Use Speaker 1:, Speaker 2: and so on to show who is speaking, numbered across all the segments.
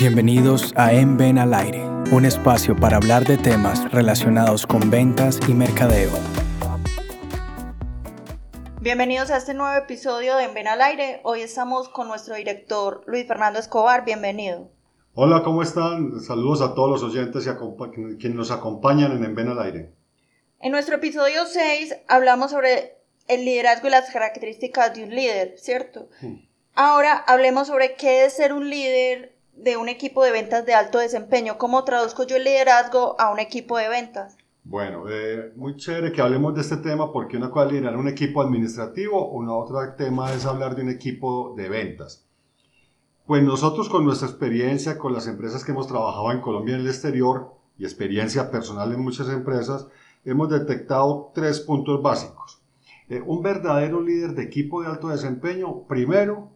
Speaker 1: Bienvenidos a En Ven al Aire, un espacio para hablar de temas relacionados con ventas y mercadeo.
Speaker 2: Bienvenidos a este nuevo episodio de En Ven al Aire. Hoy estamos con nuestro director Luis Fernando Escobar. Bienvenido.
Speaker 3: Hola, ¿cómo están? Saludos a todos los oyentes y quienes nos acompañan en En Ven al Aire.
Speaker 2: En nuestro episodio 6 hablamos sobre el liderazgo y las características de un líder, ¿cierto? Ahora hablemos sobre qué es ser un líder de un equipo de ventas de alto desempeño. ¿Cómo traduzco yo el liderazgo a un equipo de ventas?
Speaker 3: Bueno, eh, muy chévere que hablemos de este tema porque una cosa es liderar un equipo administrativo, una otra tema es hablar de un equipo de ventas. Pues nosotros con nuestra experiencia, con las empresas que hemos trabajado en Colombia y en el exterior y experiencia personal en muchas empresas, hemos detectado tres puntos básicos. Eh, un verdadero líder de equipo de alto desempeño, primero,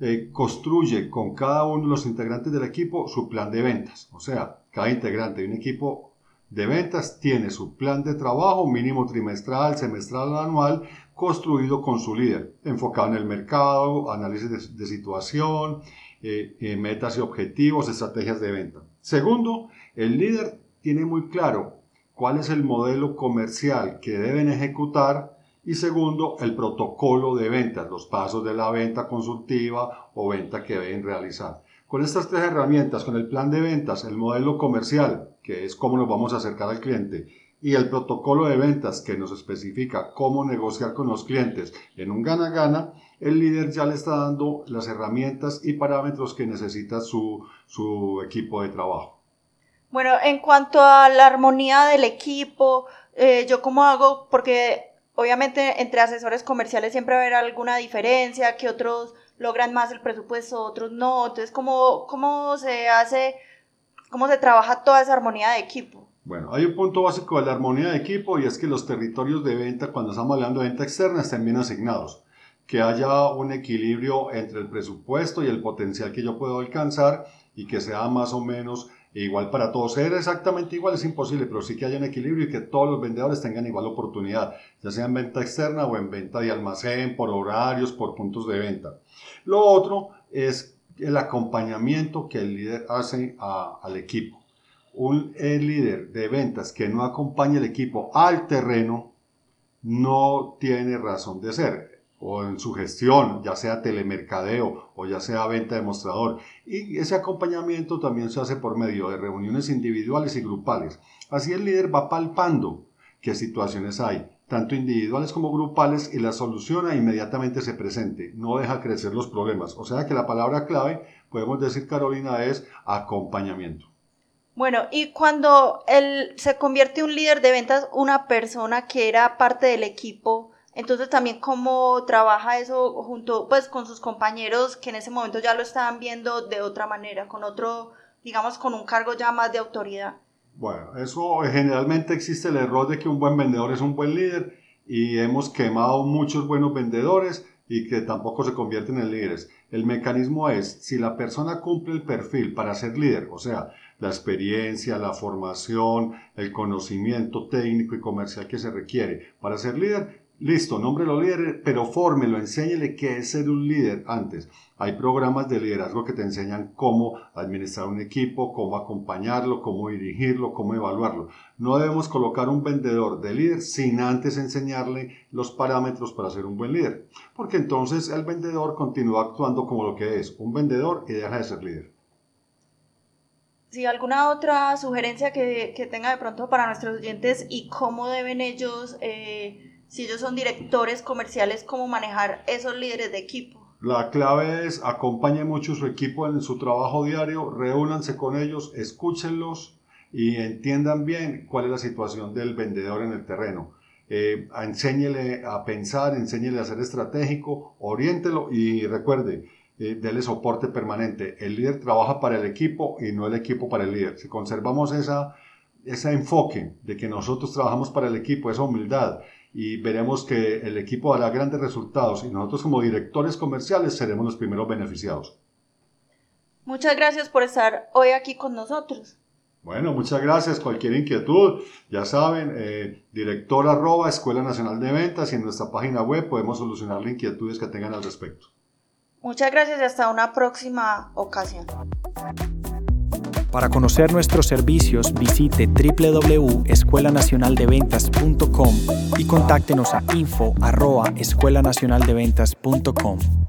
Speaker 3: eh, construye con cada uno de los integrantes del equipo su plan de ventas. O sea, cada integrante de un equipo de ventas tiene su plan de trabajo mínimo trimestral, semestral anual construido con su líder, enfocado en el mercado, análisis de, situación, eh, eh, metas y objetivos, estrategias de venta. Segundo, el líder tiene muy claro cuál es el modelo comercial que deben ejecutar y segundo, el protocolo de ventas, los pasos de la venta consultiva o venta que deben realizar. Con estas tres herramientas, con el plan de ventas, el modelo comercial, que es cómo nos vamos a acercar al cliente, y el protocolo de ventas, que nos especifica cómo negociar con los clientes en un gana-gana, el líder ya le está dando las herramientas y parámetros que necesita su, su equipo de trabajo.
Speaker 2: Bueno, en cuanto a la armonía del equipo, eh, yo cómo hago, porque obviamente entre asesores comerciales siempre va a haber alguna diferencia, que otros logran más el presupuesto, otros no. Entonces, ¿cómo, cómo se hace, cómo se trabaja toda esa armonía de equipo?
Speaker 3: Bueno, hay un punto básico de la armonía de equipo y es que los territorios de venta, cuando estamos hablando de venta externa, estén bien asignados. Que haya un equilibrio entre el presupuesto y el potencial que yo puedo alcanzar y que sea más o menos igual para todos. Ser exactamente igual es imposible, pero sí que haya un equilibrio y que todos los vendedores tengan igual oportunidad, ya sea en venta externa o en venta de almacén, por horarios, por puntos de venta. Lo otro es el acompañamiento que el líder hace al equipo. Un líder de ventas que no acompaña al equipo al terreno no tiene razón de ser o en su gestión, ya sea telemercadeo o ya sea venta de mostrador. Y ese acompañamiento también se hace por medio de reuniones individuales y grupales. Así el líder va palpando qué situaciones hay, tanto individuales como grupales, y la soluciona inmediatamente se presente. No deja crecer los problemas. O sea que la palabra clave, podemos decir, Carolina, es acompañamiento.
Speaker 2: Bueno, y cuando él se convierte en un líder de ventas, una persona que era parte del equipo, entonces también cómo trabaja eso junto pues con sus compañeros que en ese momento ya lo estaban viendo de otra manera, con otro, digamos, con un cargo ya más de autoridad.
Speaker 3: Bueno, eso generalmente existe el error de que un buen vendedor es un buen líder y hemos quemado muchos buenos vendedores y que tampoco se convierten en líderes. El mecanismo es, si la persona cumple el perfil para ser líder, o sea, la experiencia, la formación, el conocimiento técnico y comercial que se requiere para ser líder, Listo, nómbrelo líder, pero fórmelo, enséñele qué es ser un líder antes. Hay programas de liderazgo que te enseñan cómo administrar un equipo, cómo acompañarlo, cómo dirigirlo, cómo evaluarlo. No debemos colocar un vendedor de líder sin antes enseñarle los parámetros para ser un buen líder, porque entonces el vendedor continúa actuando como lo que es, un vendedor y deja de ser líder.
Speaker 2: Si alguna otra sugerencia que, tenga de pronto para nuestros oyentes y cómo deben ellos... Eh, si ellos son directores comerciales, cómo manejar esos líderes de equipo.
Speaker 3: La clave es acompañe mucho su equipo en su trabajo diario, reúnanse con ellos, escúchenlos y entiendan bien cuál es la situación del vendedor en el terreno. Eh, enséñele a pensar, enséñele a ser estratégico, oriéntelo y recuerde, eh, dele soporte permanente. El líder trabaja para el equipo y no el equipo para el líder. Si conservamos esa, ese enfoque de que nosotros trabajamos para el equipo, esa humildad, y veremos que el equipo dará grandes resultados y nosotros como directores comerciales seremos los primeros beneficiados.
Speaker 2: Muchas gracias por estar hoy aquí con nosotros.
Speaker 3: Bueno, muchas gracias. Cualquier inquietud, ya saben, eh, director arroba Escuela Nacional de Ventas y en nuestra página web podemos solucionar las inquietudes que tengan al respecto.
Speaker 2: Muchas gracias y hasta una próxima ocasión.
Speaker 1: Para conocer nuestros servicios, visite www.escuelanacionaldeventas.com y contáctenos a info@escuelanacionaldeventas.com.